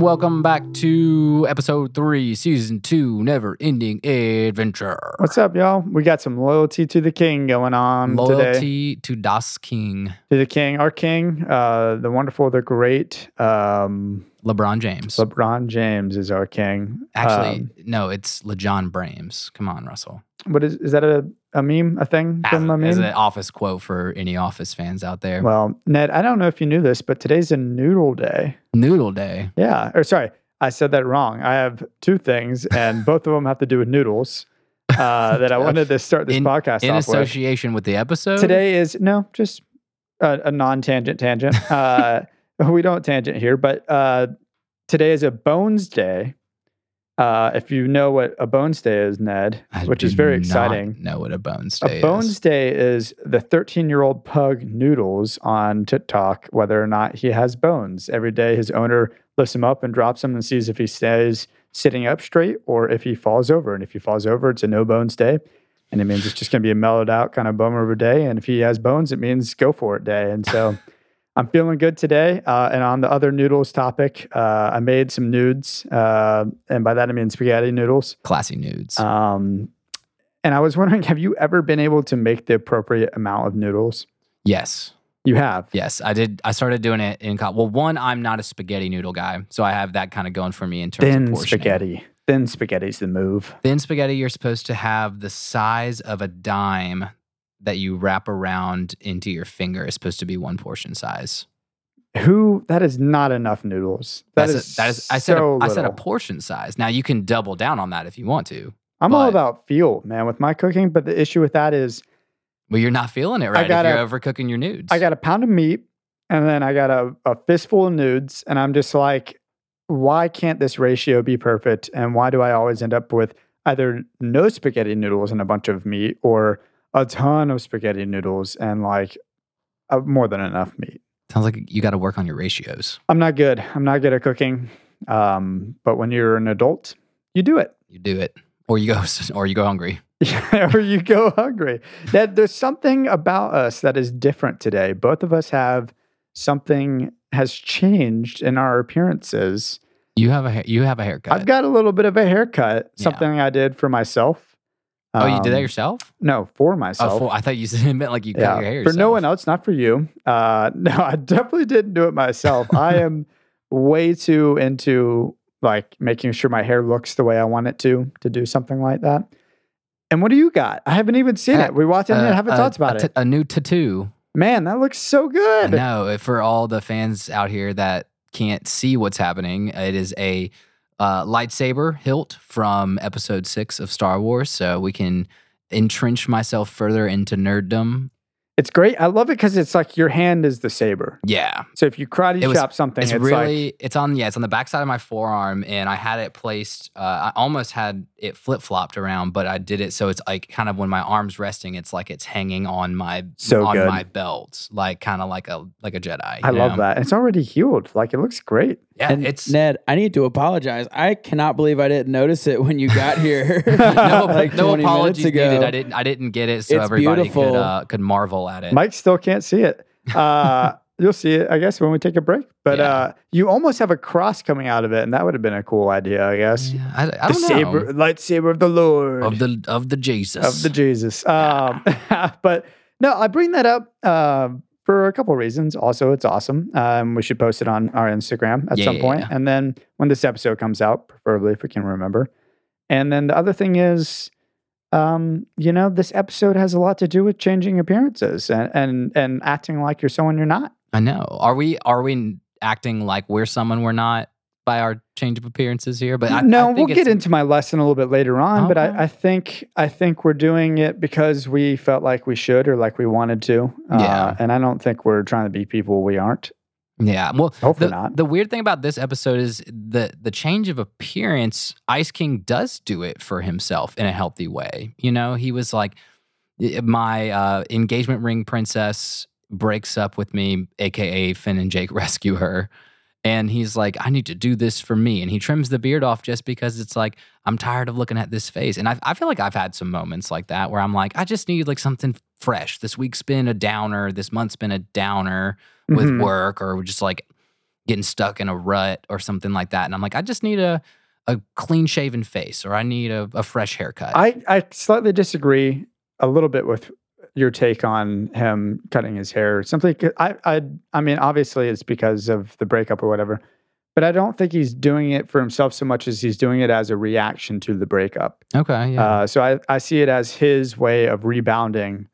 Welcome back to episode three, season two, Never Ending Adventure. What's up, y'all? We got some loyalty to the king going on today. Loyalty to Das King, To the king, our king, uh, the wonderful, the great, um, LeBron James. LeBron James is our king. Actually, Um, no, it's LeJohn Brames. Come on, Russell. what is is that a, a meme? A thing As, from a as meme? an office quote for any office fans out there. Well, Ned, I don't know if you knew this, but today's a noodle day. Noodle Day. Yeah, or sorry, I said that wrong. I have two things, and both of them have to do with noodles. Uh, that I wanted to start this In- podcast In off with. association with the episode. Today is no, just a, a non-tangent tangent. Uh, we don't tangent here, but uh, today is a Bones Day. Uh, if you know what a Bones Day is, Ned, I which is very exciting. Know what a Bones Day A Bones is. Day is the 13-year-old pug Noodles on TikTok, whether or not he has bones. Every day, his owner lifts him up and drops him and sees if he stays sitting up straight or if he falls over. And if he falls over, it's a no bones day. And it means it's just going to be a mellowed out kind of bummer of a day. And if he has bones, it means go for it day. And so I'm feeling good today. Uh, and on the other noodles topic, uh, I made some nudes. Uh, and by that, I mean spaghetti noodles. Classy nudes. Um, and I was wondering, have you ever been able to make the appropriate amount of noodles? yes. You have. Yes, I did. I started doing it in college. Well, one, I'm not a spaghetti noodle guy, so I have that kind of going for me in terms of Thin portioning. spaghetti. Thin spaghetti's the move. Thin spaghetti, you're supposed to have the size of a dime that you wrap around into your finger is supposed to be one portion size. Who? That is not enough noodles. That That's is a, that is. I said. so a, I said a portion size. Now you can double down on that if you want to. I'm all about feel, man, with my cooking. But the issue with that is, Well, you're not feeling it right I gotta- if you're overcooking your nudes. I got a pound of meat, and then I got a, a fistful of nudes, and I'm just like, why can't this ratio be perfect? And why do I always end up with either no spaghetti noodles and a bunch of meat, or a ton of spaghetti noodles and like uh, more than enough meat? Sounds like you got to work on your ratios. I'm not good. I'm not good at cooking. Um, but when you're an adult, you do it. You do it, or you go, or you go hungry. or you go hungry. That there's something about us that is different today. Both of us have something has changed in our appearances. You have a you have a haircut. I've got a little bit of a haircut, Yeah. something I did for myself. Oh, you did that Um, yourself? No, for Oh, myself. for, I thought you said it meant like you cut your hair. for no one else, not for you. Uh, no, I definitely didn't do it myself. I am way too into like making sure my hair looks the way I want it to to do something like that. And what do you got? I haven't even seen Uh, it. We watched it and Uh, haven't a- talked about a t- it. A new tattoo. Man, that looks so good. No, For all the fans out here that can't see what's happening, it is a uh, lightsaber hilt from Episode Six of Star Wars, so we can entrench myself further into nerddom. It's great. I love it because it's like your hand is the saber. Yeah, So if you karate It was- chop something, it's, it's, really like it's on yeah it's on the backside of my forearm, and I had it placed. Uh, I almost had it flip flopped around, but I did it so it's like kind of when my arm's resting, it's like it's hanging on my So on good. my belt, like kind of like a like a Jedi. I you love that. It's already healed. Like it looks great. Yeah, and it's Ned, I need to apologize. I cannot believe I didn't notice it when you got here. no, like no apologies needed. I didn't. I didn't get it, so It's everybody could uh, could marvel at it. Mike still can't see it. Uh, you'll see it, I guess, when we take a break. But Yeah. uh, you almost have a cross coming out of it, and that would have been a cool idea, I guess. Yeah, I, I the saber, lightsaber of the Lord of the of the Jesus of the Jesus. Um, but no, I bring that up um, for a couple reasons. Also, it's awesome. Um, we should post it on our Instagram at some point, Yeah. and then when this episode comes out, preferably if we can remember. And then the other thing is, um, you know, this episode has a lot to do with changing appearances and and and acting like you're someone you're not. I know. Are we are we acting like we're someone we're not by our change of appearances here? But I, no, I we'll get into my lesson a little bit later on. But I, I think I think we're doing it because we felt like we should or like we wanted to. Yeah. Uh, and I don't think we're trying to be people we aren't. Yeah. Well, Hopefully the, not. the weird thing about this episode is the the change of appearance. Ice King does do it for himself in a healthy way. You know, he was like, my uh, engagement ring princess breaks up with me, aka Finn and Jake rescue her, And he's like, I need to do this for me. And he trims the beard off just because it's like, I'm tired of looking at this face. And I, I feel like I've had some moments like that where I'm like, I just need like something fresh. This week's been a downer. This month's been a downer with Mhm. work or just like getting stuck in a rut or something like that. And I'm like, I just need a, a clean shaven face or I need a, a fresh haircut. I, I slightly disagree a little bit with your take on him cutting his hair. Simply, I, I, I mean, obviously it's because of the breakup or whatever, but I don't think he's doing it for himself so much as he's doing it as a reaction to the breakup. okay. Yeah. Uh, so I, I see it as his way of rebounding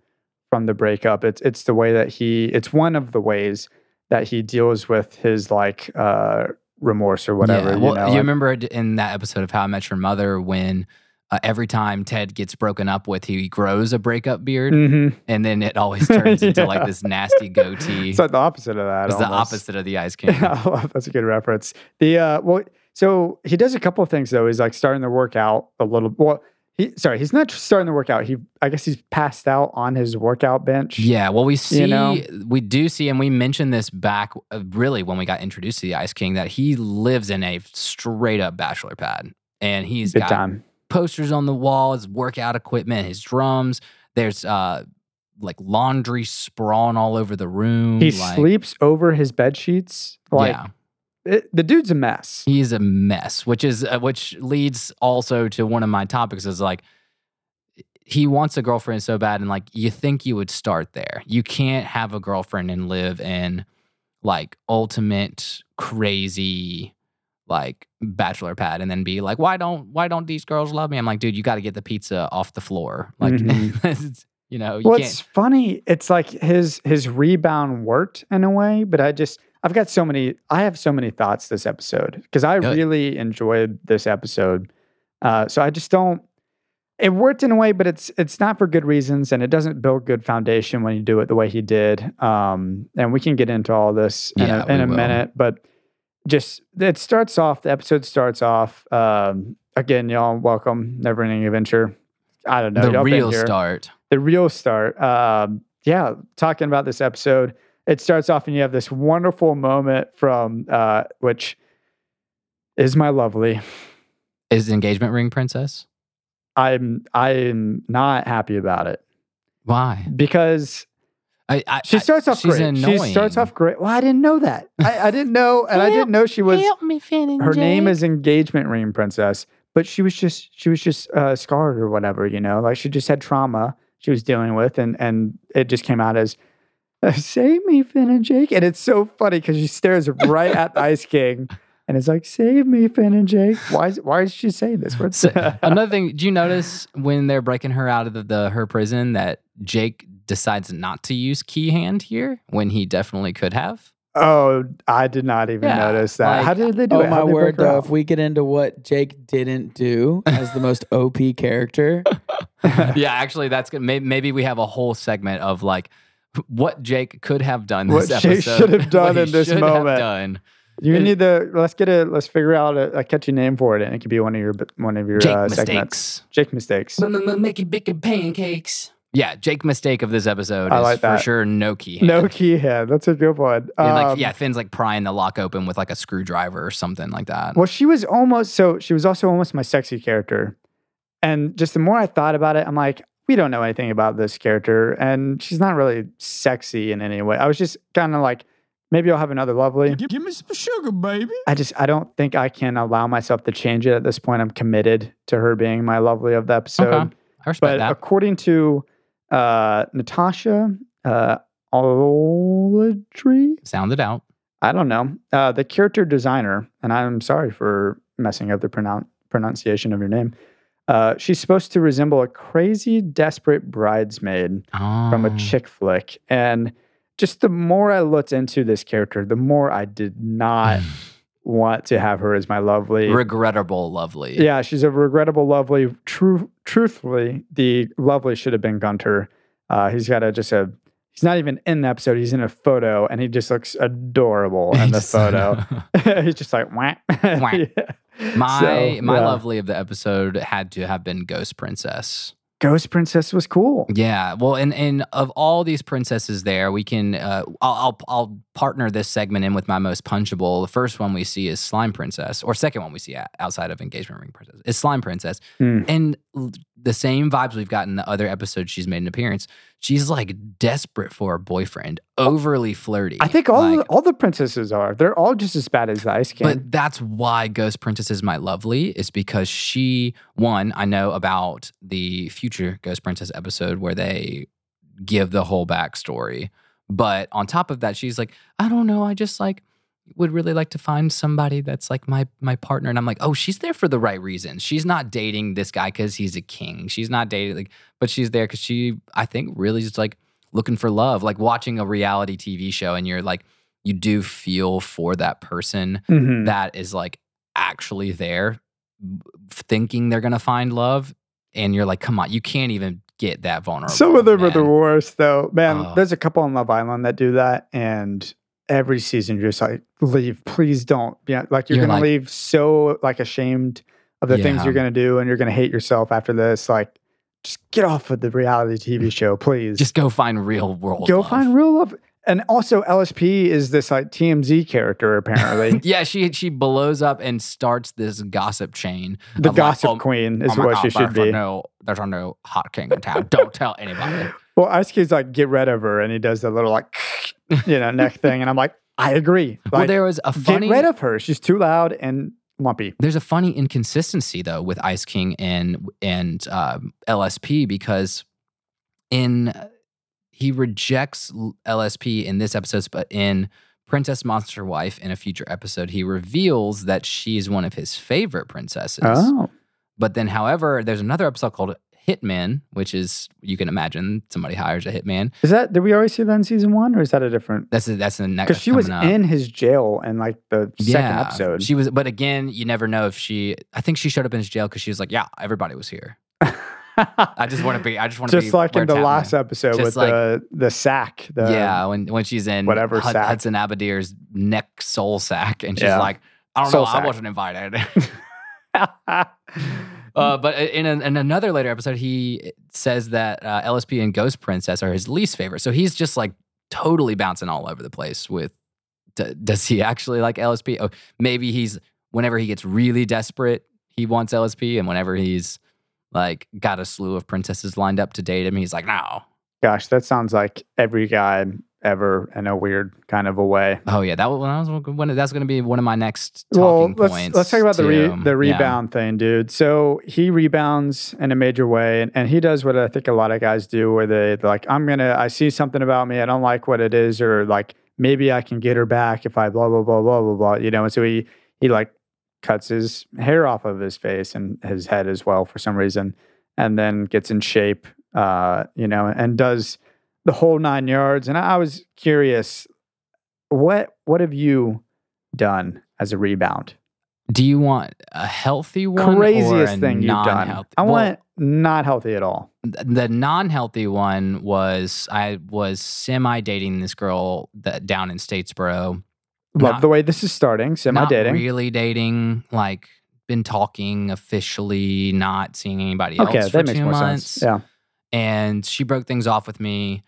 from the breakup. It's it's the way that he it's one of the ways that he deals with his like uh, remorse or whatever. Yeah. You know, you remember in that episode of How I Met Your Mother when uh, every time Ted gets broken up with, he grows a breakup beard, Mhm. and then it always turns into like this nasty goatee. It's like the opposite of that. it's the opposite of the Ice. I love- That's a good reference. The uh, well, so he does a couple of things though. He's like starting to work out a little. Well, he sorry, he's not starting to work out. He I guess he's passed out on his workout bench. Yeah, well, we see, know? we do see, and we mentioned this back uh, really when we got introduced to the Ice King that he lives in a straight up bachelor pad, and he's big got time. posters on the wall, his workout equipment, his drums. There's uh like laundry sprawling all over the room. He like, sleeps over his bed sheets. Like yeah, it, the dude's a mess. he's a mess, which is uh, which leads also to one of my topics is like he wants a girlfriend so bad, and like you think you would start there. You can't have a girlfriend and live in like ultimate crazy like bachelor pad and then be like why don't why don't these girls love me i'm like dude you got to get the pizza off the floor like Mhm. you know you Well, it's funny. It's like his his rebound worked in a way, but I just I've got so many. I have so many thoughts this episode because I Good. really enjoyed this episode. Uh, so I just don't. It worked in a way, but it's it's not for good reasons, and it doesn't build good foundation when you do it the way he did. Um, and we can get into all this in Yeah, a, in a minute, but just it starts off. The episode starts off. Um, again, y'all welcome, never ending adventure. I don't know. the real start the real start. Um, yeah, talking about this episode, it starts off and you have this wonderful moment from uh, which is my lovely. is engagement ring princess I'm I'm not happy about it why because I, I she starts off great. annoying. She starts off great. Well, I didn't know that. I, I didn't know, and I didn't know she was. Help me Finn Her name is engagement ring princess, but she was just she was just uh, scarred or whatever. You know, like she just had trauma she was dealing with, and and it just came out as "Save me, Finn and Jake," and it's so funny because she stares right at the Ice King, and it's like "Save me, Finn and Jake." Why is why is she saying this? What's So, another thing, do you notice when they're breaking her out of the, the her prison that Jake decides not to use key hand here when he definitely could have? oh, I did not even Yeah, notice that. How did they do Oh it? my How'd they break word, though! out? If we get into what Jake didn't do as the most OP character, yeah, actually, that's good. Maybe, maybe we have a whole segment of like what Jake could have done What this Jake episode. should have done in this should moment. done. You It- need to let's get a let's figure out a, a catchy name for it, and it could be one of your one of your Jake uh, segments. mistakes. Jake mistakes. Making big pancakes. Yeah, Jake mistake of this episode I is like for sure no key hand. No key hand. That's a good one. And like Um, yeah, Finn's like prying the lock open with like a screwdriver or something like that. Well, she was almost so she was also almost my sexy character. And just the more I thought about it, I'm like, we don't know anything about this character, and she's not really sexy in any way. I was just kind of like, maybe I'll have another lovely. Give, give me some sugar, baby. I just I don't think I can allow myself to change it at this point. I'm committed to her being my lovely of the episode. Okay. I respect But that. according to uh, Natasha uh, Aldridge, Sound it out. I don't know. Uh, the character designer, and I'm sorry for messing up the pronoun- pronunciation of your name. Uh, she's supposed to resemble a crazy, desperate bridesmaid from a Oh. chick flick. And just the more I looked into this character, the more I did not want to have her as my lovely. regrettable lovely. yeah, she's a regrettable lovely. True, truthfully, the lovely should have been Gunter. Uh, he's got a just a. He's not even in the episode. He's in a photo, and he just looks adorable in the photo. he's just like wah. Wah. Yeah. My So, my yeah. lovely of the episode had to have been Ghost Princess. Ghost Princess was cool. Yeah, well, and and of all these princesses, there we can. Uh, I'll, I'll I'll partner this segment in with my most punchable. The first one we see is Slime Princess, or second one we see outside of Engagement Ring Princess is Slime Princess, Hmm. and the same vibes we've got in the other episodes she's made an appearance. She's like desperate for a boyfriend, overly flirty. I think all like, the, all the princesses are. They're all just as bad as the Ice King. But that's why Ghost Princess is my lovely, is because she, one, I know about the future Ghost Princess episode where they give the whole backstory. But on top of that, she's like, I don't know, I just like would really like to find somebody that's like my my partner. And I'm like, oh, she's there for the right reasons. She's not dating this guy because he's a king. She's not dating like, but she's there because she, I think, really just like looking for love, like watching a reality TV show, and you're like, you do feel for that person Mhm. that is like actually there thinking they're gonna find love and you're like come on you can't even get that vulnerable Some of them are the man. worst, though. Man, Oh. there's a couple on Love Island that do that, and every season you're just like, leave, please don't. Yeah, like you're, You're gonna like- leave so like ashamed of the things you're gonna do, and you're gonna hate yourself after this. Like, just get off of the reality TV show, please. just go find real world go love. find real love. And also, LSP is this like TMZ character apparently. yeah she she blows up and starts this gossip chain the of like, gossip oh, queen is oh what God, she should be. no, there's no hot king in town don't tell anybody Well, Ice Kid's like, get rid of her, and he does the little like, you know, neck thing, and I'm like, I agree. well there was a funny get rid of her. She's too loud and lumpy. there's a funny inconsistency though with Ice King and and um, LSP because in he rejects LSP in this episode, but in Princess Monster Wife in a future episode, he reveals that she's one of his favorite princesses. Oh, But then, however, there's another episode called Hitman, which is you can imagine somebody hires a hitman. is that? Did we already see that in season one, or is that a different? That's a, that's the next Because she was in his jail in like the second episode. She was, but again, you never know if she. I think she showed up in his jail because she was like, "Yeah, everybody was here." I just want to be. I just want to be just like in the happening. last episode Just with like- the the sack. The, yeah, when when she's in whatever Hud- sack. Hudson Abadeer's neck soul sack, and she's Yeah. like, "I don't Soul know, sack. I wasn't invited." uh, but in, an in another later episode, he says that uh, LSP and Ghost Princess are his least favorite. So he's just like totally bouncing all over the place with. D- does he actually like LSP? Oh, maybe he's whenever he gets really desperate, he wants LSP, and whenever he's like got a slew of princesses lined up to date him, he's like, no. Gosh, that sounds like every guy ever in a weird kind of a way. Oh yeah, that was, one. That's going to be one of my next Well, talking let's points. let's talk about the re- the Yeah. rebound thing, dude. So he rebounds in a major way, and, and he does what I think a lot of guys do, where they like, I'm gonna, I see something about me, I don't like what it is, or like maybe I can get her back if I blah blah blah blah blah blah, you know. And so he he like cuts his hair off of his face and his head as well for some reason, and then gets in shape, uh, you know, and does the whole nine yards. And I was curious, what what have you done as a rebound? Do you want a healthy one? or craziest thing you've done. I Well, want not healthy at all. the non-healthy one was I was semi dating this girl that down in Statesboro. Love Not- the way this is starting. Semi dating. really dating. Like been talking officially, not seeing anybody else for two months. Yeah. and she broke things off with me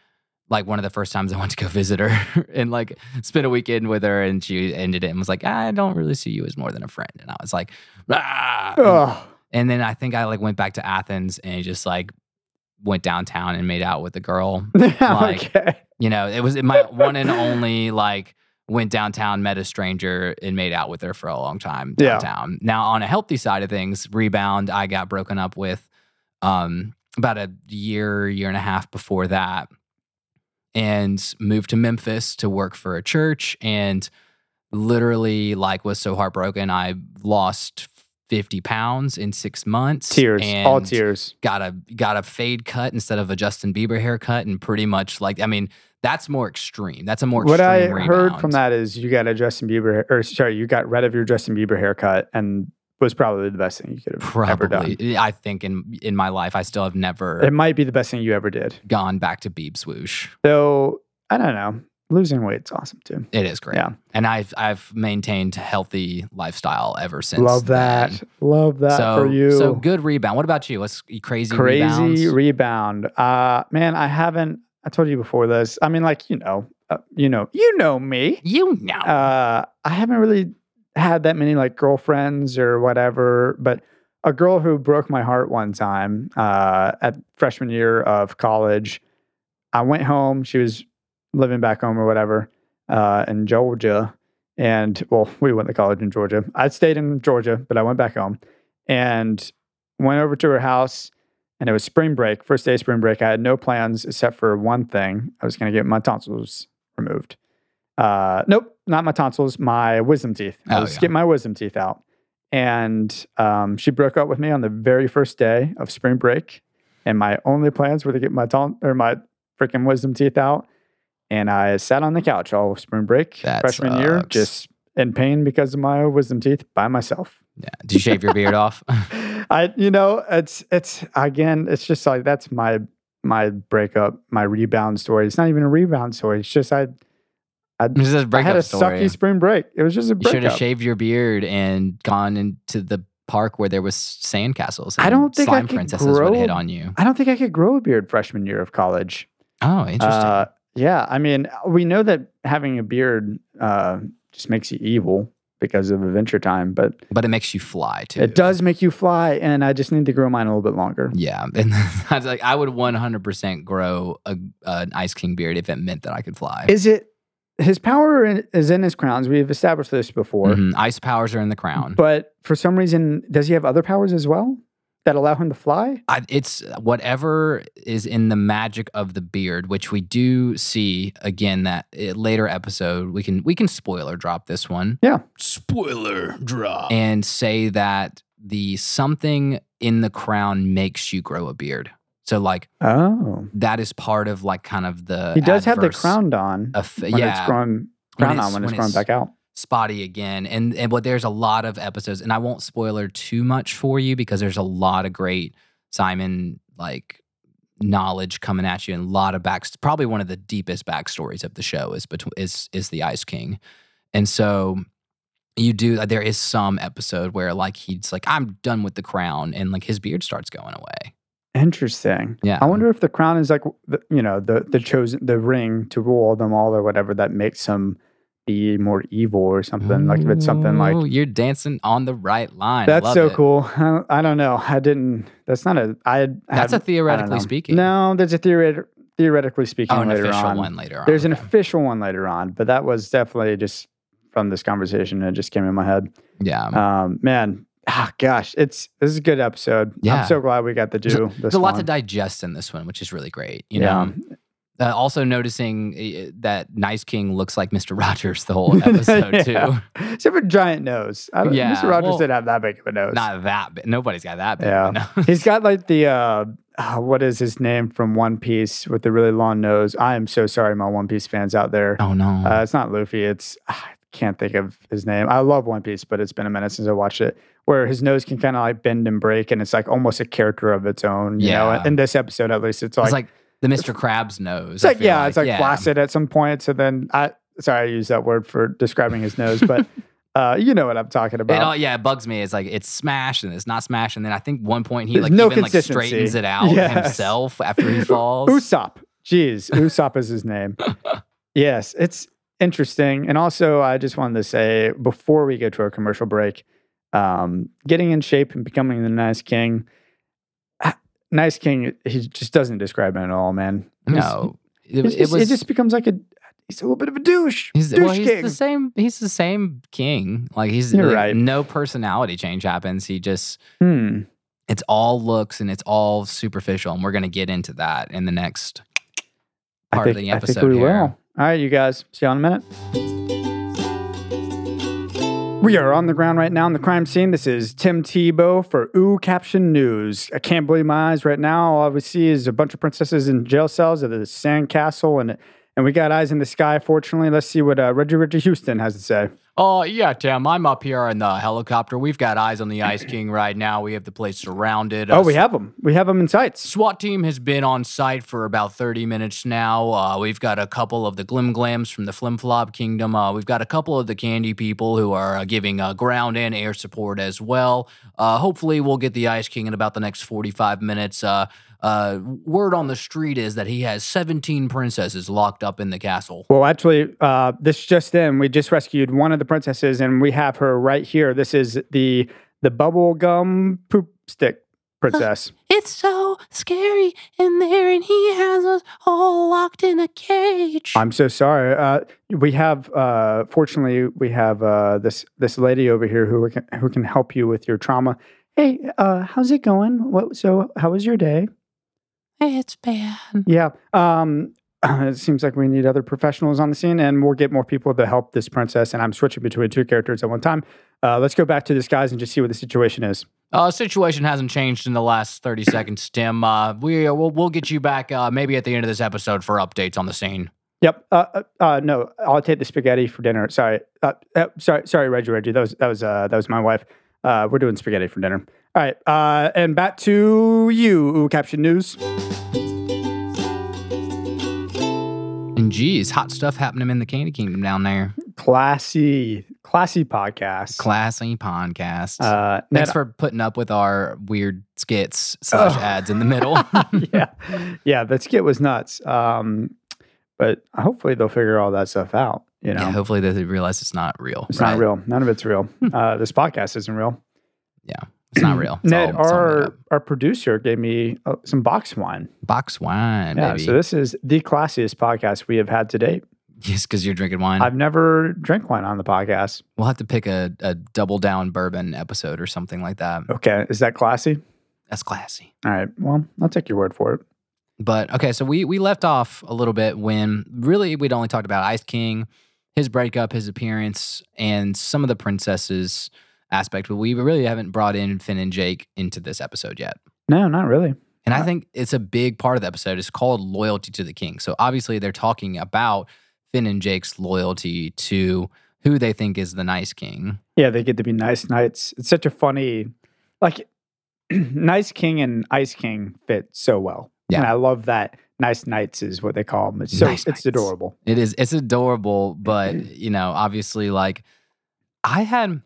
like one of the first times I went to go visit her and like spent a weekend with her and she ended it and was like, I don't really see you as more than a friend. And I was like, ah. Ugh. And then I think I like went back to Athens and just like went downtown and made out with the girl. okay. You know, it was my one and only like went downtown, met a stranger, and made out with her for a long time Yeah. downtown. Now, on a healthy side of things, rebound, I got broken up with um, about a year, year and a half before that, and moved to Memphis to work for a church. And literally, like, was so heartbroken. I lost 50 pounds in six months. Tears. all tears. got a got a fade cut instead of a Justin Bieber haircut, and pretty much like I mean that's more extreme. That's a more What I extreme heard from that is you got a Justin Bieber, or sorry, you got rid of your Justin Bieber haircut and was probably the best thing you could have ever done. Probably, I think in in my life, I still have never It might be the best thing you ever did. gone back to Beeb swoosh. So I don't know. losing weight's awesome too. It is great. Yeah. And I've I've maintained healthy lifestyle ever since. Love that. then. Love that so, for you. So good rebound. What about you? What's crazy crazy rebounds? rebound. Uh, man, I haven't. I told you before this. I mean, like you know, uh, you know, you know me. you know. Uh, I haven't really had that many like girlfriends or whatever, but a girl who broke my heart one time uh, at freshman year of college. I went home. She was living back home or whatever uh, in Georgia, and well, we went to college in Georgia. I stayed in Georgia, but I went back home and went over to her house. And it was spring break, first day of spring break. I had no plans except for one thing. I was going to get my tonsils removed. Uh, nope, not my tonsils, my wisdom teeth. I Oh, was yeah. getting my wisdom teeth out. And um, she broke up with me on the very first day of spring break. And my only plans were to get my ton or my freaking wisdom teeth out. And I sat on the couch all of spring break, That freshman year, just in pain because of my wisdom teeth by myself. yeah. Did you shave your beard off? I, you know, it's it's again, it's just like that's my my breakup, my rebound story. It's not even a rebound story. It's just I I, This is a I breakup had a story. sucky spring break. It was just a break. You should have shaved your beard and gone into the park where there was sandcastles. I don't think I could princesses would grow- hit on you. I don't think I could grow a beard freshman year of college. Oh, interesting. Uh, yeah, I mean, we know that having a beard uh, just makes you evil because of Adventure Time, but but it makes you fly too. it does make you fly, and I just need to grow mine a little bit longer. Yeah, and I was like, I would 100% grow a, an Ice King beard if it meant that I could fly. Is it his power is in his crowns? We've established this before, Mhm. Ice powers are in the crown. but for some reason, does he have other powers as well that allow him to fly? I, it's whatever is in the magic of the beard, which we do see again that uh, later episode. We can we can spoiler drop this one. Yeah. spoiler drop, and say that the something in the crown makes you grow a beard. So like Oh, that is part of like kind of the he does have the crown on eff- when yeah, it's When crown it's- on when it's when it's- back out. spotty again. And and but there's a lot of episodes and i won't spoiler too much for you because there's a lot of great simon like knowledge coming at you and a lot of back probably one of the deepest backstories of the show is between is is the ice king. And so you do there is some episode where like he's like i'm done with the crown and like his beard starts going away Interesting. Yeah. I wonder if the crown is like the, you know the the chosen the ring to rule them all or whatever that makes him be more evil or something. Like if it's something like you're dancing on the right line that's love so it. cool. I don't, I don't know. I didn't. That's not a. I. that's a theoretically speaking No, there's a theoretic theoretically speaking oh an later official on. one later on There's an official one later on, but that was definitely just from this conversation. It just came in my head. yeah Um, man, ah, gosh, it's this is a good episode. Yeah. I'm so glad we got to do this. There's a lot to digest in this one, which is really great. You Yeah. know, uh, also noticing uh, that Nice King looks like Mr. Rogers the whole episode Yeah. too. Except for giant nose. I don't, Yeah, Mr. Rogers well, didn't have that big of a nose. Not that big. Nobody's got that big. Yeah. of a nose. He's got like the uh, uh, what is his name from One Piece with the really long nose. I am so sorry, my One Piece fans out there. oh no. Uh, it's not Luffy. It's ah, can't think of his name. I love One Piece, but it's been a minute since I watched it. Where his nose can kind of like bend and break, and it's like almost a character of its own. You know, Yeah. in this episode at least, it's like it's like the Mr. Krabs nose. It's like yeah, it's like Yeah. flaccid at some point. So then I sorry I use that word for describing his nose, but uh, you know what I'm talking It about. all, yeah, it bugs me. It's like it's smashed and it's not smashed, and then I think one point he like no even like straightens it out Yes. himself after he falls. Usopp. Jeez, Usopp is his name. yes, it's interesting. And also, I just wanted to say before we go to our commercial break, um, getting in shape and becoming the nice king. ah, Nice king, he just doesn't describe it at all, man. No, it, it just- was. it just becomes like a. He's a little bit of a douche. He's, douche well, he's king. the same. He's the same king. Like he's like, right. no personality change happens. He just Hmm. it's all looks and it's all superficial, and we're gonna get into that in the next part think, of the I episode think we here. will. All right, you guys. See you in a minute. We are on the ground right now on the crime scene. This is Tim Tebow for Ooo Caption News. I can't believe my eyes right now. All we see is a bunch of princesses in jail cells at the sand castle, and and we got eyes in the sky. Fortunately, let's see what uh, Reggie Reggie Houston has to say. Oh, yeah, Tim. I'm up here in the helicopter. We've got eyes on the Ice King right now. We have the place surrounded. Oh, Uh, we have them. We have them in sights. SWAT team has been on site for about 30 minutes now. Uh, we've got a couple of the Glim Glams from the Flim Flop Kingdom. Uh, we've got a couple of the Candy people who are uh, giving uh, ground and air support as well. Uh, hopefully, we'll get the Ice King in about the next 45 minutes. Uh, word on the street is that he has 17 princesses locked up in the castle. Well, actually, uh, this just in, we just rescued one of the princesses, and we have her right here. This is the the bubble gum poop stick princess. It's so scary in there, and he has us all locked in a cage. I'm so sorry. Uh, we have, uh, fortunately, we have uh, this this lady over here who can who can help you with your trauma. Hey, uh, how's it going? What? So, how was your day? It's bad. Yeah. Um, it seems like we need other professionals on the scene, and we'll get more people to help this princess. And I'm switching between two characters at one time. Uh, let's go back to this guys and just see what the situation is. Uh, situation hasn't changed in the last 30 seconds, Tim. Uh, we, we'll, we'll get you back uh, maybe at the end of this episode for updates on the scene. Yep. Uh, uh, uh, no, I'll take the spaghetti for dinner. Sorry. Uh, uh, sorry. Sorry, Reggie. Reggie. That was that was uh, that was my wife. Uh, we're doing spaghetti for dinner. All right. Uh, and back to you, Caption News. And geez, hot stuff happening in the Candy Kingdom down there. Classy, classy podcast. Classy podcast. Uh, Thanks Ned, for putting up with our weird skits slash Oh. ads in the middle. yeah, yeah. That skit was nuts. Um, but hopefully they'll figure all that stuff out. You know, Yeah, hopefully they realize it's not real. it's right? not real. None of it's real. uh, this podcast isn't real. It's not real. It's Ned, all- it's all made our our producer gave me uh, some box wine. box wine, Yeah, baby. so this is the classiest podcast we have had to date. Yes, because you're drinking wine. I've never drank wine on the podcast. we'll have to pick a, a double down bourbon episode or something like that. Okay, is that classy? That's classy. All right, well, I'll take your word for it. But okay, so we we left off a little bit when really we'd only talked about Ice King, his breakup, his appearance, and some of the princesses aspect, but we really haven't brought in Finn and Jake into this episode yet. No, not really. And I Uh, think it's a big part of the episode. It's called loyalty to the king. So obviously they're talking about Finn and Jake's loyalty to who they think is the nice king. Yeah, they get to be nice knights. It's such a funny, like, nice king and ice king fit so well. Yeah. and I love that. Nice knights is what they call them. It's so Nice it's knights. adorable. It is it's adorable, but you know, obviously like I had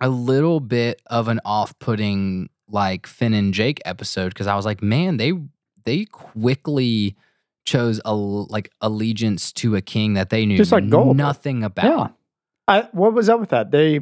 a little bit of an off-putting like Finn and Jake episode because I was like, man, they they quickly chose a like allegiance to a king that they knew Just like nothing about. Yeah. I, what was up with that? They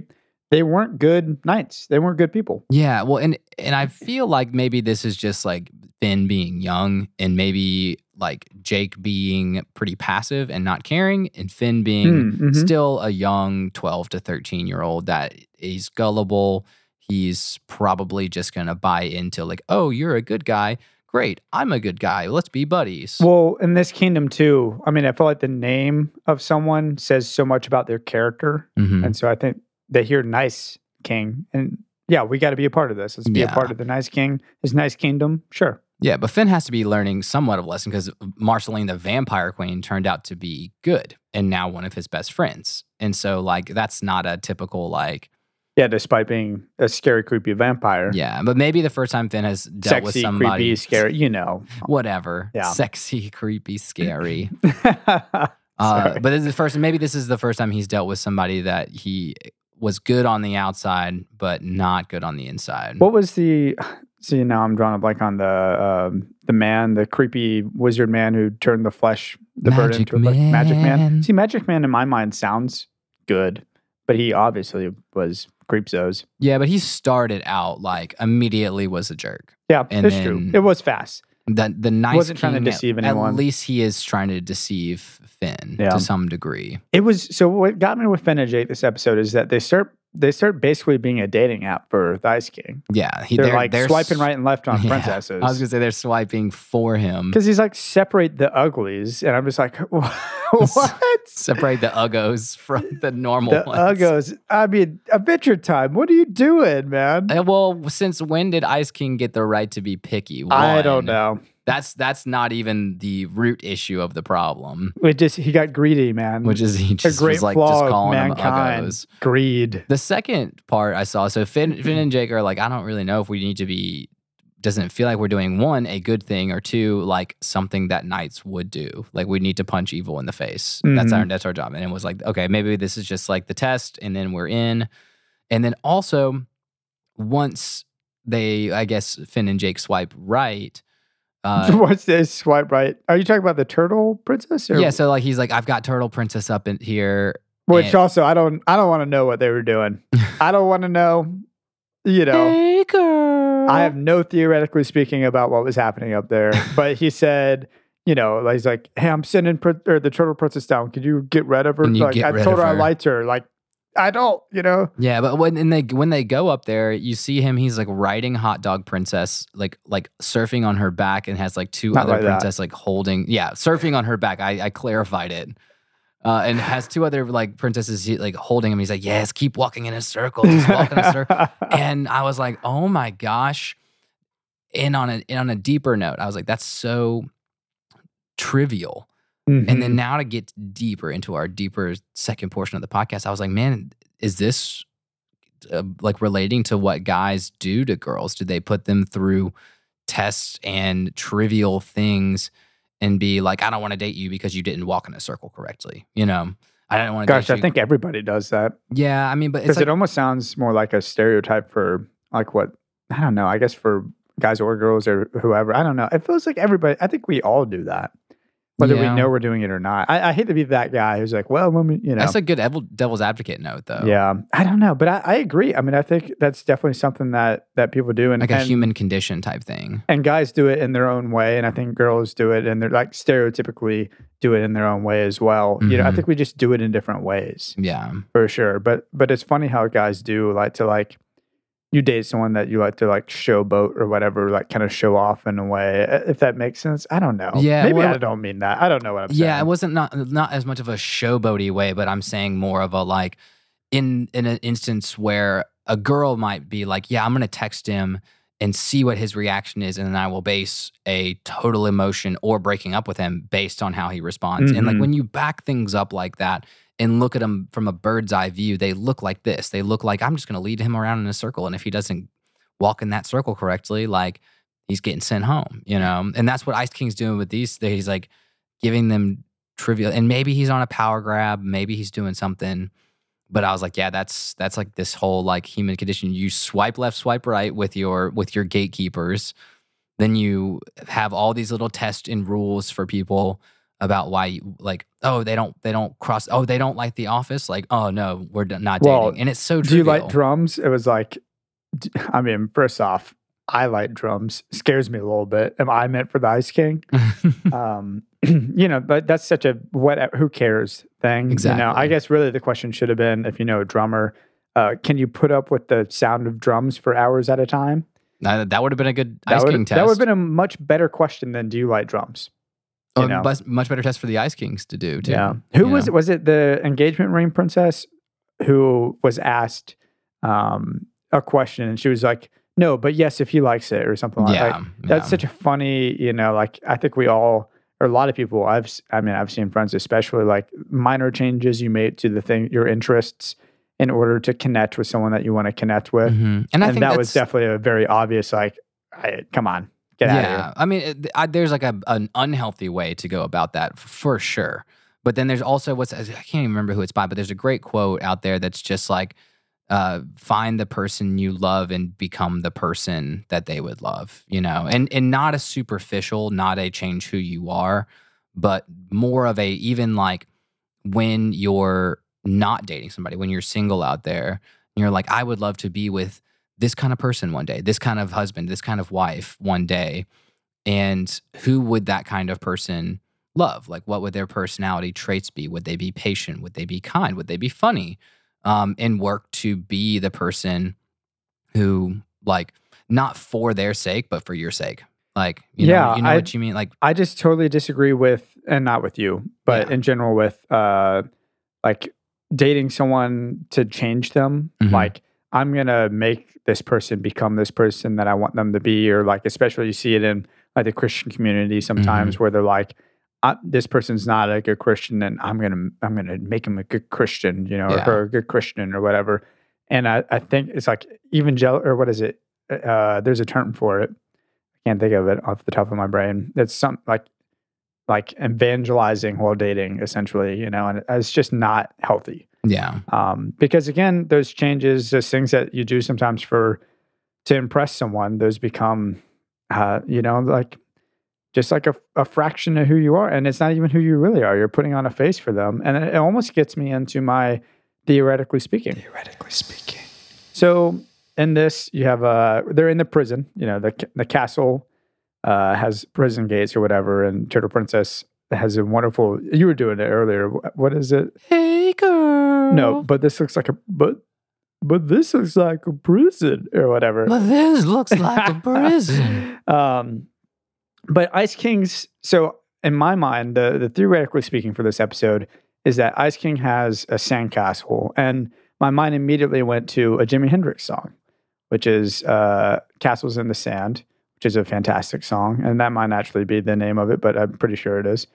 they weren't good knights. They weren't good people. Yeah, well, and and I feel like maybe this is just like Finn being young, and maybe like Jake being pretty passive and not caring, and Finn being Mm, mhm. still a young twelve to thirteen year old that he's gullible. He's probably just gonna buy into like, oh, you're a good guy. Great, I'm a good guy. Let's be buddies. Well, in this kingdom too, I mean, I feel like the name of someone says so much about their character, Mhm. and so I think they hear "nice king," and yeah, we got to be a part of this. Let's be a part of the nice king, his nice kingdom. Sure. Yeah, but Finn has to be learning somewhat of a lesson because Marceline, the vampire queen, turned out to be good and now one of his best friends. And so, like, that's not a typical, like, Yeah, despite being a scary, creepy vampire. yeah, but maybe the first time Finn has dealt with somebody, creepy, scary. You know. whatever, Yeah. sexy, creepy, scary. Sorry. uh, but this is the first, maybe this is the first time he's dealt with somebody that he was good on the outside, but not good on the inside. what was the? See, now I'm drawing a blank on the um, the man, the creepy wizard man who turned the flesh, the bird Magic into a flesh- magic man. See, magic man in my mind sounds good, but he obviously was creepzos. yeah, but he started out like immediately was a jerk. Yeah, And it's true. It was fast. The the nice Wasn't trying to king, at- At least he is trying to deceive Finn Yeah. to some degree. It was so. What got me with Finn and Jake this episode is that they start they start basically being a dating app for the Ice King. Yeah, he, They're, like swiping s- right and left on Yeah, princesses. I was gonna say they're swiping for him. because he's like separate the uglies, and I'm just like, what? Separate the uggos from the normal The ones. Uggos. I mean, Adventure Time. What are you doing, man? Uh, Well, since when did Ice King get the right to be picky? I don't know. That's that's not even the root issue of the problem, We just he got greedy, man. which is he a great was like flaw just of calling them mankind. uggos. Greed. The second part I saw, so Finn, Finn and Jake are like, I don't really know if we need to be. Doesn't feel like we're doing one a good thing or two like something that knights would do. Like we need to punch evil in the face. That's our mm-hmm. that's our job. And it was like, okay, maybe this is just like the test, and then we're in. And then also, once they, I guess Finn and Jake swipe right. Uh, What's this swipe right? Are you talking about the turtle princess? Or, yeah, so like he's like, I've got Turtle Princess up in here. Which and- also, I don't. I don't want to know what they were doing. I don't want to know. You know, Hey girl. I have no theoretically speaking about what was happening up there. but he said, you know, like, he's like, "Hey, I'm sending pr- or the turtle princess down. Could you get rid of her? Like, I told of her I liked her. Like, I don't. You know, Yeah, but when they when they go up there, you see him. He's like riding hot dog princess, like like surfing on her back, and has like two Not other like that. princess like holding. Yeah, surfing on her back. I, I clarified it. Uh, and has two other like princesses he- like holding him. He's like, yes, keep walking in a circle, just walk in a circle. And I was like, oh my gosh. And on a and on a deeper note, I was like, that's so trivial. And Mm-hmm. then now to get deeper into our deeper second portion of the podcast, I was like, man, is this uh, like relating to what guys do to girls? Do they put them through tests and trivial things and be like, I don't want to date you because you didn't walk in a circle correctly? You know, I don't want to Gosh, I think everybody does that yeah, I mean, but it's because like, it almost sounds more like a stereotype for like what I don't know. I guess for guys or girls or whoever. I don't know. It feels like everybody. I think we all do that, whether Yeah. we know we're doing it or not. I, I hate to be that guy who's like, well, let me, you know. that's a good devil's advocate note, though. Yeah, I don't know, but I, I agree. I mean, I think that's definitely something that that people do, and Like a and, human condition type thing. and guys do it in their own way, and I think girls do it, and they're like stereotypically do it in their own way as well. You know, I Mhm. think we just do it in different ways Yeah. for sure. But but it's funny how guys do like to like you date someone that you like to like showboat or whatever, like kind of show off in a way. If that makes sense, I don't know. Yeah, maybe well- I don't mean that. I don't know what I'm Yeah, saying. Yeah, it wasn't not not as much of a showboaty way, but I'm saying more of a like in in an instance where a girl might be like, "Yeah, I'm going to text him and see what his reaction is, and then I will base a total emotion or breaking up with him based on how he responds." And like Mhm. when you back things up like that and look at them from a bird's eye view, they look like this. They look like I'm just going to lead him around in a circle, and if he doesn't walk in that circle correctly, like he's getting sent home, you know. And that's what Ice King's doing with these. He's like giving them trivial and maybe he's on a power grab maybe he's doing something but i was like yeah that's that's like this whole like human condition you swipe left swipe right with your with your gatekeepers then you have all these little tests and rules for people about why you like oh they don't they don't cross oh they don't like the office like oh no we're not Well, dating and it's so Do you like drums? It was like, i mean, first off, I like drums. Scares me a little bit. Am I meant for the Ice King? um, you know, but that's such a what? Who cares thing? You know, Exactly. I guess really the question should have been, if you know a drummer, uh, can you put up with the sound of drums for hours at a time? that, that would have been a good That ice king test that would have been a much better question than do you like drums? Oh, know. bus- much better test for the ice kings to do too Yeah. Who was know? was it? The engagement ring princess who was asked um, a question and she was like, "No, but yes, if he likes it," or something like that. yeah, That's yeah. such a funny, you know, like I think we all or a lot of people I've I mean I've seen friends especially like minor changes you made to the thing your interests in order to connect with someone that you want to connect with. Mhm. and I and think that was definitely a very obvious like I, come on, get here. I mean, it, I, there's like a, an unhealthy way to go about that for sure. But then there's also what's I can't even remember who it's by, but there's a great quote out there that's just like, uh, find the person you love and become the person that they would love, you know, and and not a superficial, not a change who you are, but more of a even like when you're not dating somebody, when you're single out there, and you're like, I would love to be with this kind of person one day, this kind of husband, this kind of wife one day. And who would that kind of person love? Like, what would their personality traits be? Would they be patient? Would they be kind? Would they be funny? Um, and work to be the person who, like, not for their sake, but for your sake. Like, you know, Yeah, you know I- what you mean? Like, I just totally disagree with, and not with you, but Yeah. in general with, uh, like dating someone to change them. Mhm. Like I'm gonna make this person become this person that I want them to be, or like especially you see it in like the Christian community sometimes Mm-hmm. where they're like, "This person's not a good Christian, and I'm gonna I'm gonna make him a good Christian," you know, or Yeah. her a good Christian or whatever. And I, I think it's like evangel or what is it? Uh, there's a term for it. I can't think of it off the top of my brain. It's some like like evangelizing while dating, essentially, you know, and it's just not healthy. Yeah. Um, because again, those changes, those things that you do sometimes for to impress someone, those become, uh, you know, like just like a, a fraction of who you are, and it's not even who you really are. You're putting on a face for them, and it, it almost gets me into my theoretically speaking. Theoretically speaking. So in this, you have uh they're in the prison. You know, the the castle uh has prison gates or whatever, and Turtle Princess has a wonderful. You were doing it earlier. What is it? Hey, girl. No, but this looks like a but but this looks like a prison or whatever. But this looks like a prison. um, but Ice King's so in my mind, the the theoretically speaking for this episode is that Ice King has a sandcastle, and my mind immediately went to a Jimi Hendrix song, which is uh, "Castles in the Sand," which is a fantastic song, and that might actually be the name of it, but I'm pretty sure it is.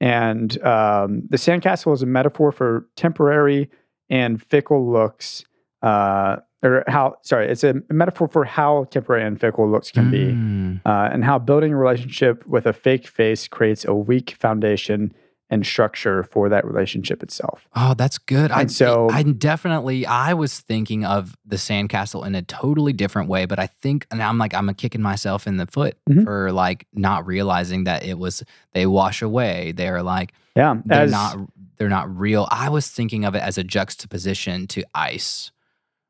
And um, the sandcastle is a metaphor for temporary and fickle looks, uh, or how sorry, it's a metaphor for how temporary and fickle looks can be Mm. uh, and how building a relationship with a fake face creates a weak foundation and structure for that relationship itself. Oh, that's good. I so- I definitely I was thinking of the sandcastle in a totally different way, but I think and I'm like I'm kicking myself in the foot Mhm. for like not realizing that it was they wash away. They're like Yeah, they're as not they're not real. I was thinking of it as a juxtaposition to ice.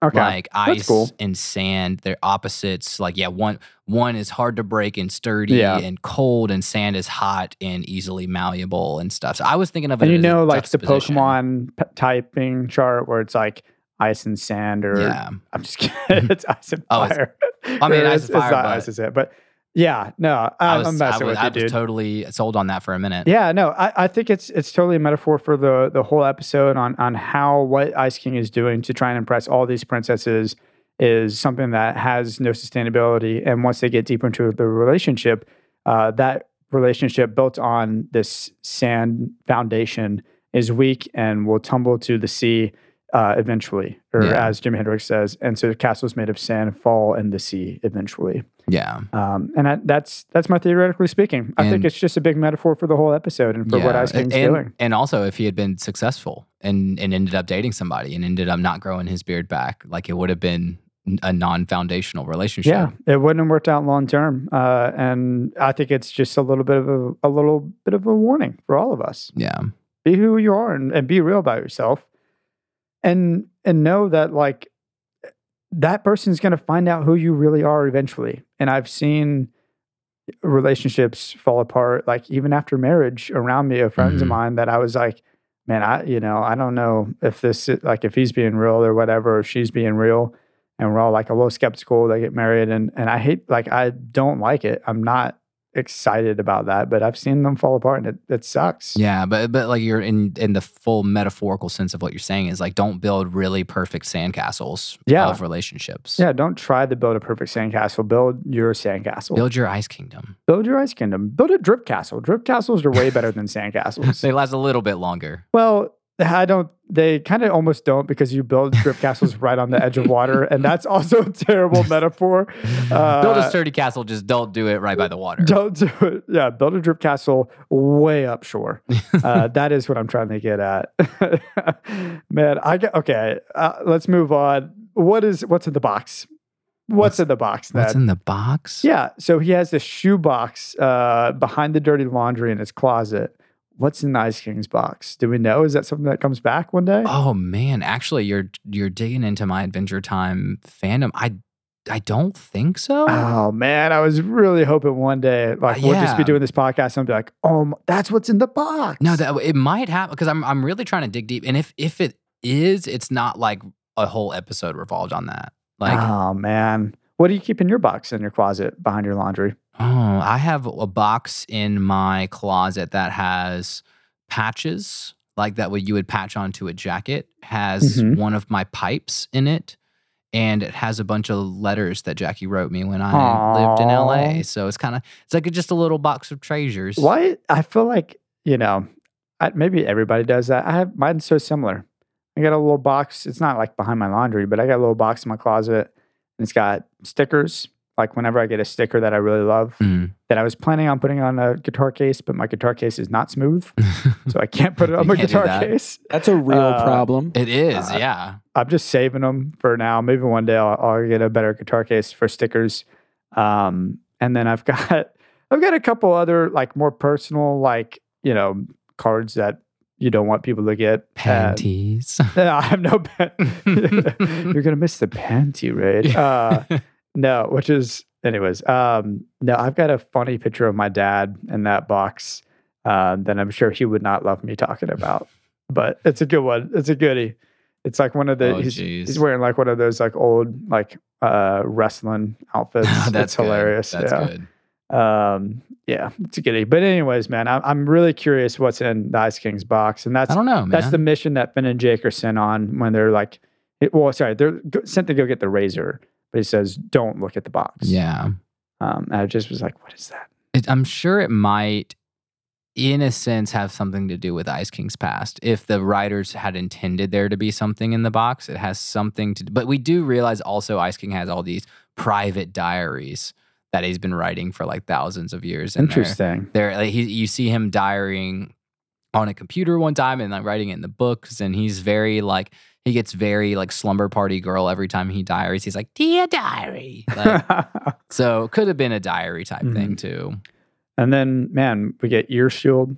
Okay, Like ice cool. and sand, they're opposites. Like yeah, one one is hard to break and sturdy Yeah. and cold, and sand is hot and easily malleable and stuff. So I was thinking of it. and you know, like the. Pokemon p- typing chart where it's like ice and sand, or Yeah. I'm just kidding, it's ice and Oh, fire. I mean, ice it's, and it's fire, not but- ice and sand, but yeah, no, I, I was, am messing I was, with I you, was dude. totally sold on that for a minute. Yeah, no, I, I think it's it's totally a metaphor for the the whole episode on on how what Ice King is doing to try and impress all these princesses is something that has no sustainability. And once they get deeper into the relationship, uh, that relationship built on this sand foundation is weak and will tumble to the sea uh, eventually, or Yeah. as Jimi Hendrix says. And so the castles made of sand fall in the sea eventually. Yeah. Um, and I, that's that's my theoretically speaking. I think it's just a big metaphor for the whole episode and for what Yeah, Ice King's and, doing. And also, if he had been successful and, and ended up dating somebody and ended up not growing his beard back, like it would have been a non foundational relationship. Yeah, it wouldn't have worked out long term, uh, and I think it's just a little bit of a, a little bit of a warning for all of us. Yeah. Be who you are and, and be real about yourself, and and know that like that person's going to find out who you really are eventually. And I've seen relationships fall apart, like even after marriage, around me of friends of Mhm. mine that I was like, man, I you know I don't know if this is- like if he's being real or whatever, if she's being real, and we're all like a little skeptical. They get married, and and I hate like I don't like it. I'm not excited about that, but I've seen them fall apart, and it, it sucks. Yeah, but but like you're in in the full metaphorical sense of what you're saying is like don't build really perfect sandcastles Yeah. of relationships. Yeah, don't try to build a perfect sandcastle. Build your sandcastle. Build, Build your ice kingdom. Build your ice kingdom. Build a drip castle. Drip castles are way better than sandcastles. They last a little bit longer. Well, I don't. They kind of almost don't because you build drip castles right on the edge of water, and that's also a terrible metaphor. Uh, Build a sturdy castle, just don't do it right by the water. Don't do it. Yeah, build a drip castle way up shore. Uh, that is what I'm trying to get at. Man, I get okay. Uh, let's move on. What is what's in the box? What's, What's- in the box? What's in the box? yeah. So he has this shoe box uh, behind the dirty laundry in his closet. What's in the Ice King's box? Do we know? Is that something that comes back one day? Oh man, actually you're you're digging into my Adventure Time fandom. I I don't think so. Oh man, I was really hoping one day, like uh, we'll just be doing this podcast and I'll be like, "Oh, that's what's in the box." No, that it might happen because I'm I'm really trying to dig deep. And if if it is, it's not like a whole episode revolved on that. Like, oh man, what do you keep in your box in your closet behind your laundry? Oh, I have a box in my closet that has patches like that what you would patch onto a jacket has Mhm. one of my pipes in it and it has a bunch of letters that Jackie wrote me when I lived in LA. So it's kind of it's like a, just a little box of treasures. Why? I feel like you know, I, maybe everybody does that. I have mine's so similar. I got a little box. It's not like behind my laundry, but I got a little box in my closet, and it's got stickers. Like whenever I get a sticker that I really love, Mm. that I was planning on putting on a guitar case, but my guitar case is not smooth, so I can't put it on my guitar that. case. That's a real Uh, problem. it is, Uh, yeah. I'm just saving them for now. Maybe one day I'll, I'll get a better guitar case for stickers. Um, and then I've got I've got a couple other like more personal like you know cards that you don't want people to get. Uh, Panties. I have no pen. You're gonna miss the panty raid. Uh, no, which is anyways. Um, no, I've got a funny picture of my dad in that box uh, that I'm sure he would not love me talking about. But it's a good one. It's a goodie. It's like one of the Oh, he's, he's wearing like one of those like old like uh wrestling outfits. That's it's good. hilarious. That's yeah. good. Um, yeah, it's a goodie. But anyways, man, I'm I'm really curious what's in the Ice King's box, and that's I don't know, man. that's the mission that Finn and Jake are sent on when they're like, it- well, sorry, they're sent to go get the razor, but he says, "Don't look at the box." yeah. Um, and I just was like, "What is that?" It, I'm sure it might, in a sense, have something to do with Ice King's past. If the writers had intended there to be something in the box, it has something to. But we do realize also Ice King has all these private diaries that he's been writing for like thousands of years. they're- Interesting. They're, like, he, you see him diarying on a computer one time and like writing it in the books, and he's very like he gets very like slumber party girl every time he diaries. He's like, "Dear diary." Like, so could have been a diary type thing too. and then, man, we get ear shield.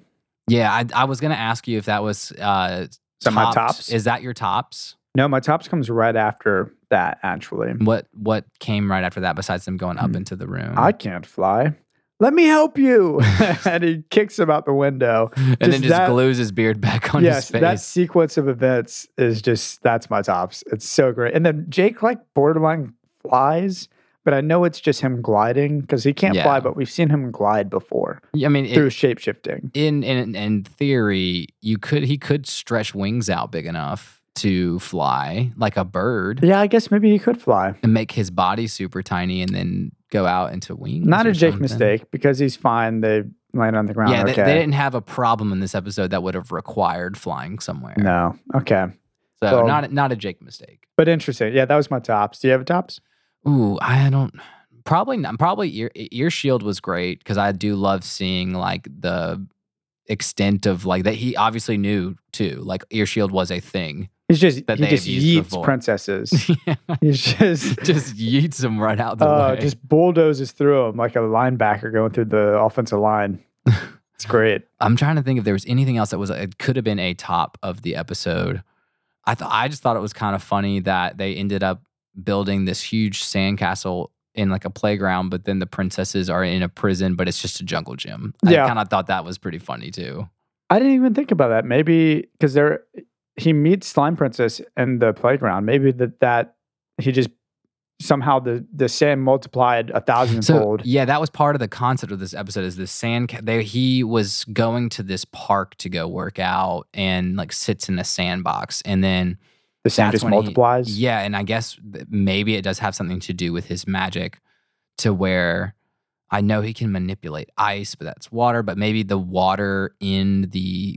Yeah, I, I was gonna ask you if that was uh, Is that my tops? Is that your tops? No, my tops comes right after that. Actually, What what came right after that besides them going up Hmm. into the room? I can't fly. Let me help you. and he kicks him out the window. and then just just that- glues his beard back on yes, his face. that sequence of events is just that's my tops. It's so great. And then Jake like borderline flies, but I know it's just him gliding because he can't Yeah. fly, but we've seen him glide before I mean, it- through shape shifting. in in in theory, you could he could stretch wings out big enough to fly like a bird Yeah, I guess maybe he could fly. and make his body super tiny and then go out into wings. Not a Jake something. mistake because he's fine. They land on the ground. Yeah, they, okay. they didn't have a problem in this episode that would have required flying somewhere. no. Okay. So Well- not not a Jake mistake. But interesting. Yeah, that was my tops. Do you have a tops? Ooh, I don't. Probably not. Probably ear ear shield was great because I do love seeing like the extent of like that. He obviously knew too. Like ear shield was a thing. He's just That he just yeets before. princesses. Yeah. He's just just yeets them right out the uh, way. just bulldozes through them like a linebacker going through the offensive line. It's great. I'm trying to think if there was anything else that was it could have been a top of the episode. I thought I just thought it was kind of funny that they ended up building this huge sandcastle in like a playground, but then the princesses are in a prison, but it's just a jungle gym. Yeah. I kind of thought that was pretty funny too. I didn't even think about that. Maybe because there he meets Slime Princess in the playground. Maybe that that he just somehow the the sand multiplied a So thousandfold. yeah, that was part of the concept of this episode. Is this sand? They, he was going to this park to go work out and like sits in a sandbox, and then the sand just when he- multiplies. Yeah, and I guess maybe it does have something to do with his magic to where I know he can manipulate ice, but that's water, but maybe the water in the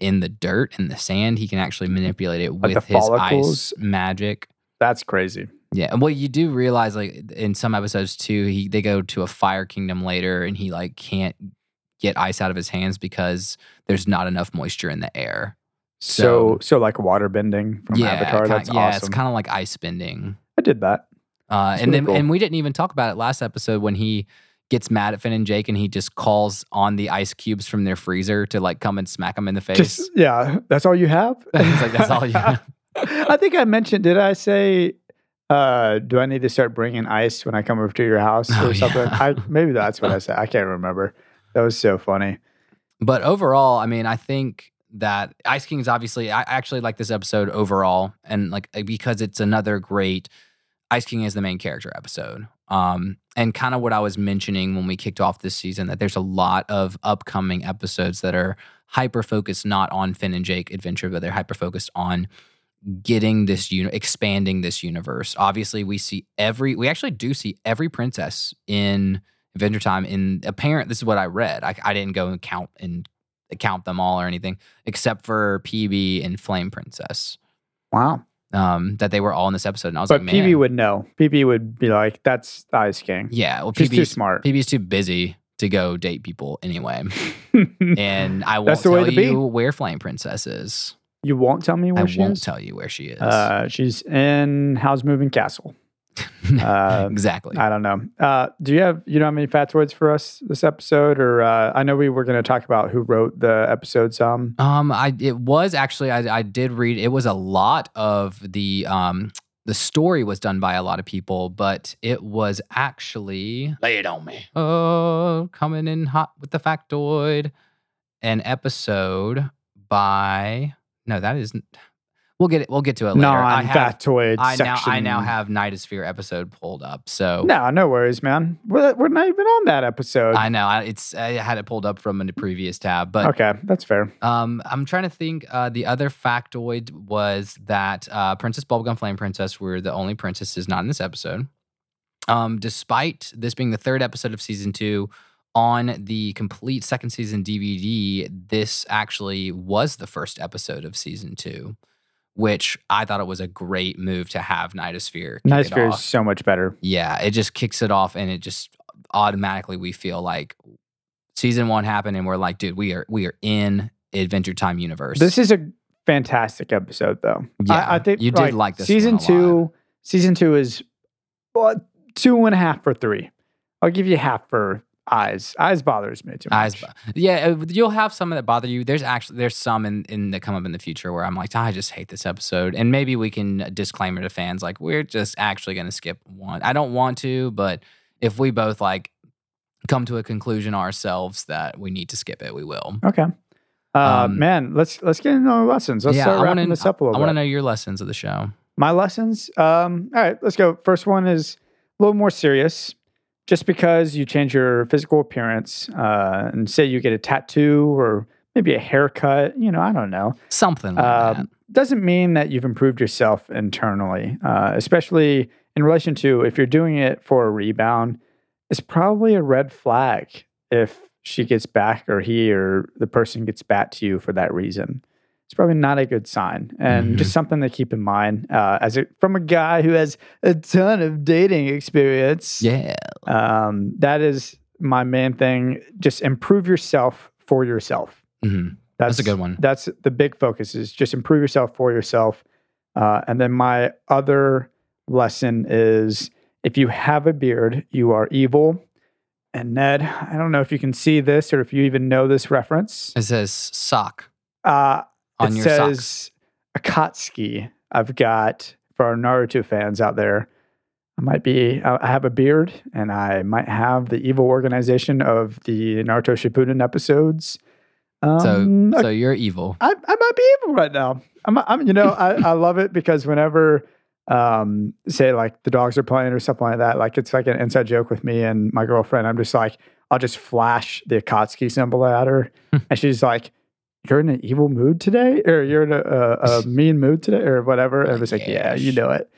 in the dirt and the sand, he can actually manipulate it Like with his follicles? ice magic. That's crazy. Yeah, and well, you do realize like in some episodes too, he they go to a fire kingdom later, and he like can't get ice out of his hands because there's not enough moisture in the air. So so, like water bending from yeah, Avatar. kinda- That's yeah, awesome. it's kind of like ice bending. I did that. Uh, and really then cool. and we didn't even talk about it last episode when he gets mad at Finn and Jake and he just calls on the ice cubes from their freezer to like come and smack them in the face. Just yeah, that's all you have. He's like, "That's all you have." I think I mentioned. Did I say? Uh, do I need to start bringing ice when I come over to your house Oh, or something? yeah. I maybe that's what I said. I can't remember. That was so funny. But overall, I mean, I think that Ice King is obviously. I actually like this episode overall, and like because it's another great Ice King is the main character episode. Um, and kind of what I was mentioning when we kicked off this season that there's a lot of upcoming episodes that are hyper focused not on Finn and Jake adventure, but they're hyper focused on getting this expanding this universe. Obviously, we see every we actually do see every princess in Adventure Time in apparent this is what I read. I, I didn't go and count and count them all or anything except for PB and Flame Princess. Wow. Um, that they were all in this episode. And I was But like, man, PB would know. PB would be like, "That's Ice King." yeah, well, She's too smart. PB's too busy to go date people anyway. And I won't That's the way tell to be. you where Flame Princess is. you won't tell me where I she won't is. tell you where she is. Uh, she's in Howl's Moving Castle. Uh, exactly. I don't know. Uh, do you have you don't have any factoids for us this episode, or uh, I know we were going to talk about who wrote the episode. Some Um, I it was actually I I did read it was a lot of the um the story was done by a lot of people, but it was actually lay it on me. Oh, coming in hot with the factoid, an episode by no that isn't. We'll get it. We'll get to it later. I non-factoid I now section. I now have Nightosphere episode pulled up. So No, no worries, man. We're, we're not even on that episode. I know I, it's I had it pulled up from a previous tab, but okay, that's fair. Um, I'm trying to think. Uh, the other factoid was that uh, Princess Bubblegum Flame Princess were the only princesses not in this episode. Um, despite this being the third episode of season two, on the complete second season DVD, this actually was the first episode of season two, which I thought it was a great move to have Nightosphere. Nightosphere is so much better. Yeah, it just kicks it off, and it just automatically we feel like season one happened, and we're like, dude, we are we are in Adventure Time universe. This is a fantastic episode, though. Yeah, I, I think you did like this season a lot. two. Season two is well, two and a half for three. I'll give you half for eyes. Eyes bothers me too much. Eyes, yeah, uh, you'll have some that bother you. There's actually there's some in, in that come up in the future where I'm like, I just hate this episode, and maybe we can disclaimer to fans like we're just actually going to skip one. I don't want to, but if we both like come to a conclusion ourselves that we need to skip it, we will. Okay. Uh, Um, man, let's let's get into our lessons. Let's start I wrapping wanna- this up a little I bit. want to know your lessons of the show. My lessons. Um, all right, let's go. First one is a little more serious. Just because you change your physical appearance uh, and say you get a tattoo or maybe a haircut, you know, I don't know, Something like um, doesn't mean that you've improved yourself internally, uh, especially in relation to if you're doing it for a rebound. It's probably a red flag if she gets back or he or the person gets back to you for that reason. It's probably not a good sign, and just something to keep in mind uh, as a, from a guy who has a ton of dating experience. Yeah. Um, that is my main thing. Just improve yourself for yourself. hmm That's, That's a good one. That's the big focus is just improve yourself for yourself. Uh, and then my other lesson is if you have a beard, you are evil. And Ned, I don't know if you can see this or if you even know this reference. It says sock Uh, on it your says socks. Akatsuki. I've got for our Naruto fans out there. I might be. I have a beard, and I might have the evil organization of the Naruto Shippuden episodes. Um, So, so you're evil. I, I might be evil right now. I'm, I'm you know, I, I love it because whenever, um, say like the dogs are playing or something like that, like it's like an inside joke with me and my girlfriend. I'm just like, I'll just flash the Akatsuki symbol at her, and she's like, "You're in an evil mood today, or you're in a, a, a mean mood today, or whatever." And I was like, "Yeah, you know it."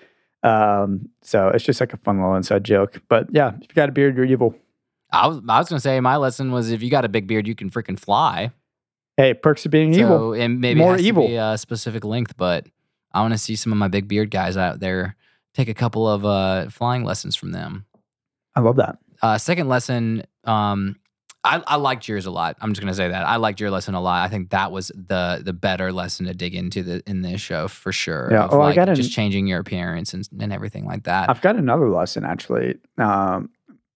Um, so it's just like a fun little inside joke. But yeah, if you got a beard, you're evil. I was, I was gonna say my lesson was if you got a big beard, you can freaking fly. Hey, perks of being evil. And maybe More evil. to be a specific length, but I want to see some of my big beard guys out there take a couple of uh, flying lessons from them. I love that. Uh, second lesson, um, I, I liked yours a lot. I'm just gonna say that I liked your lesson a lot. I think that was the the better lesson to dig into the in this show for sure. Yeah. Oh, I like, got an- just changing your appearance and, and everything like that. I've got another lesson actually. Um,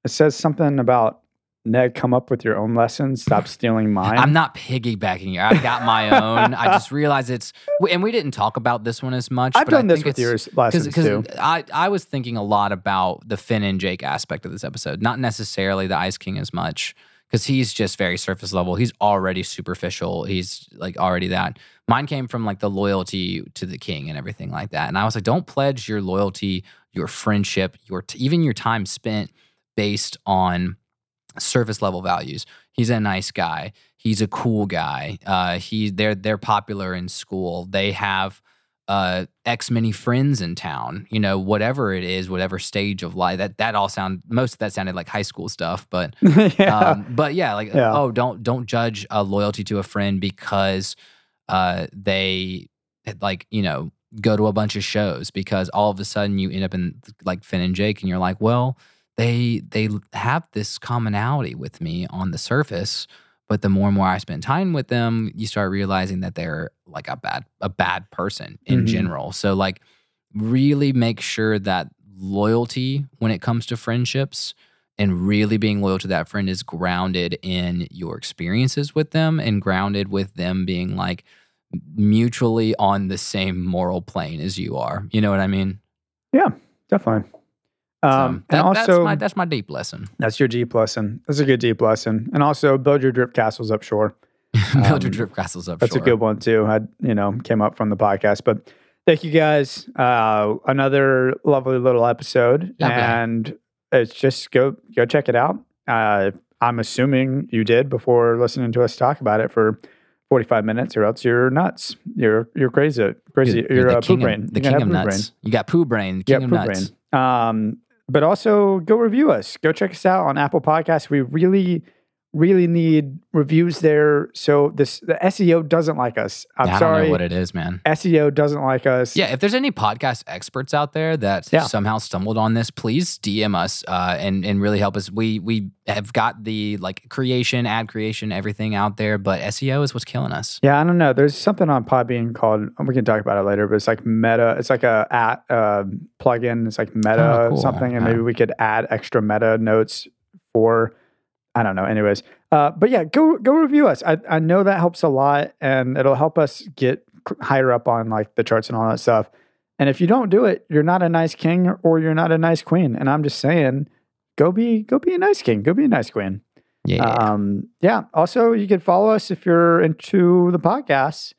it says something about Ned, come up with your own lessons. Stop stealing mine. I'm not piggybacking you. I've got my own. I just realized it's, and we didn't talk about this one as much. I've but I done this think with it's- your lessons too. I, I was thinking a lot about the Finn and Jake aspect of this episode, not necessarily the Ice King as much, because he's just very surface level. He's already superficial. He's like already that. Mine came from like the loyalty to the king and everything like that. And I was like, don't pledge your loyalty your friendship, your t- even your time spent based on surface level values. He's a nice guy. He's a cool guy. Uh, he they're they're popular in school. They have uh, X many friends in town. You know, whatever it is, whatever stage of life. That that all sound most of that sounded like high school stuff, but yeah. um, but yeah, like Yeah. oh, don't don't judge a loyalty to a friend because uh, they like you know go to a bunch of shows because all of a sudden you end up in like Finn and Jake and you're like, well, they they have this commonality with me on the surface, but the more and more I spend time with them, you start realizing that they're like a bad a bad person in Mhm. general. So like really make sure that loyalty when it comes to friendships and really being loyal to that friend is grounded in your experiences with them and grounded with them being like mutually on the same moral plane as you are. You know what I mean? Yeah, definitely. So Um, that- and also, that's my that's my deep lesson. that's your deep lesson. That's a good deep lesson. And also, build your drip castles up shore. Build your Um, drip castles up. That's shore. a good one too. I you know came up from the podcast, but thank you guys. Uh, another lovely little episode, Lovely. and it's just go go check it out. Uh, I'm assuming you did before listening to us talk about it for 45 minutes, or else you're nuts. You're you're crazy, crazy. You're, the a poo of, brain. The king of poo brain. nuts. You got poo brain. Yeah, King of poo nuts. brain. Um, but also go review us. Go check us out on Apple Podcasts. We really, really need reviews there. So this the SEO doesn't like us. I'm I don't sorry. know what it is, man. SEO doesn't like us. Yeah, if there's any podcast experts out there that Yeah. somehow stumbled on this, please DM us uh, and and really help us. We we have got the like creation, ad creation, everything out there, but SEO is what's killing us. Yeah, I don't know. There's something on Podbean called. We can talk about it later, but it's like Meta. It's like a at uh, plugin. It's like Meta Oh, cool. something, and Yeah. maybe we could add extra Meta notes for. I don't know. Anyways, uh, but yeah, go go review us. I I know that helps a lot, and it'll help us get higher up on like the charts and all that stuff. And if you don't do it, you're not a nice king or you're not a nice queen. And I'm just saying, go be go be a nice king. Go be a nice queen. Yeah. Um, yeah. Also, you can follow us if you're into the podcast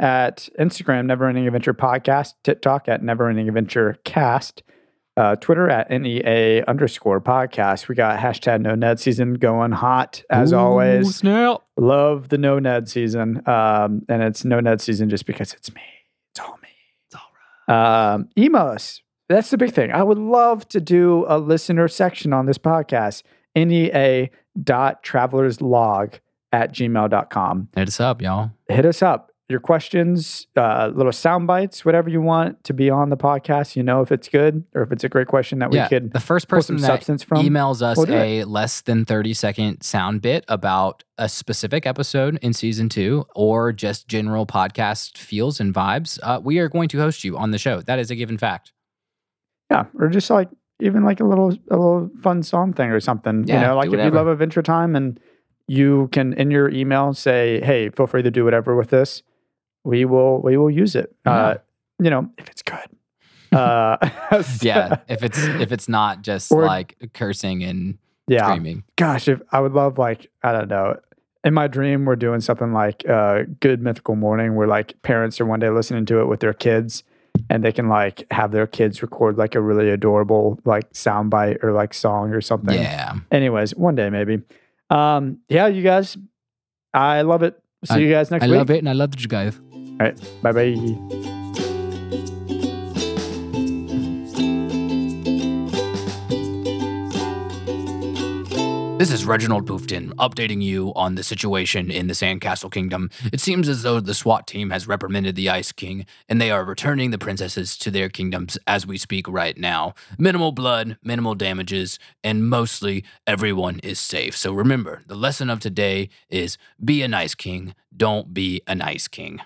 at Instagram, Never Ending Adventure Podcast, TikTok at Never Ending Adventure Cast, uh, Twitter at NEA underscore podcast. We got hashtag No Ned season going hot as Ooh, always. Snap. Love the No Ned season. Um, and it's No Ned season just because it's me. It's all me. It's all right. Um, email us. That's the big thing. I would love to do a listener section on this podcast. NEA dot travelers log at gmail.com. Hit us up, y'all. Hit us up. Your questions, uh, little sound bites, whatever you want to be on the podcast. You know if it's good or if it's a great question that we yeah, could the first person that substance from. emails us we'll a less than 30 second sound bit about a specific episode in season two or just general podcast feels and vibes, uh, we are going to host you on the show. That is a given fact. Yeah, or just like even like a little a little fun song thing or something. Yeah, you know, like if you love Adventure Time and you can in your email say, "Hey, feel free to do whatever with this." We will we will use it. Uh, you know, if it's good. Uh, Yeah, if it's if it's not just Or- like cursing and yeah. screaming. Gosh, if I would love like I don't know. In my dream, we're doing something like uh, Good Mythical Morning, where like parents are one day listening to it with their kids, and they can like have their kids record like a really adorable like soundbite or like song or something. Yeah. Anyways, one day maybe. Um, yeah, you guys, I love it. See you guys next I week. love it and I love you guys. All right, bye bye. This is Reginald Poofton updating you on the situation in the Sandcastle Kingdom. It seems as though the SWAT team has reprimanded the Ice King, and they are returning the princesses to their kingdoms as we speak right now. Minimal blood, minimal damages, and mostly everyone is safe. So remember, the lesson of today is be a nice king, don't be a nice king.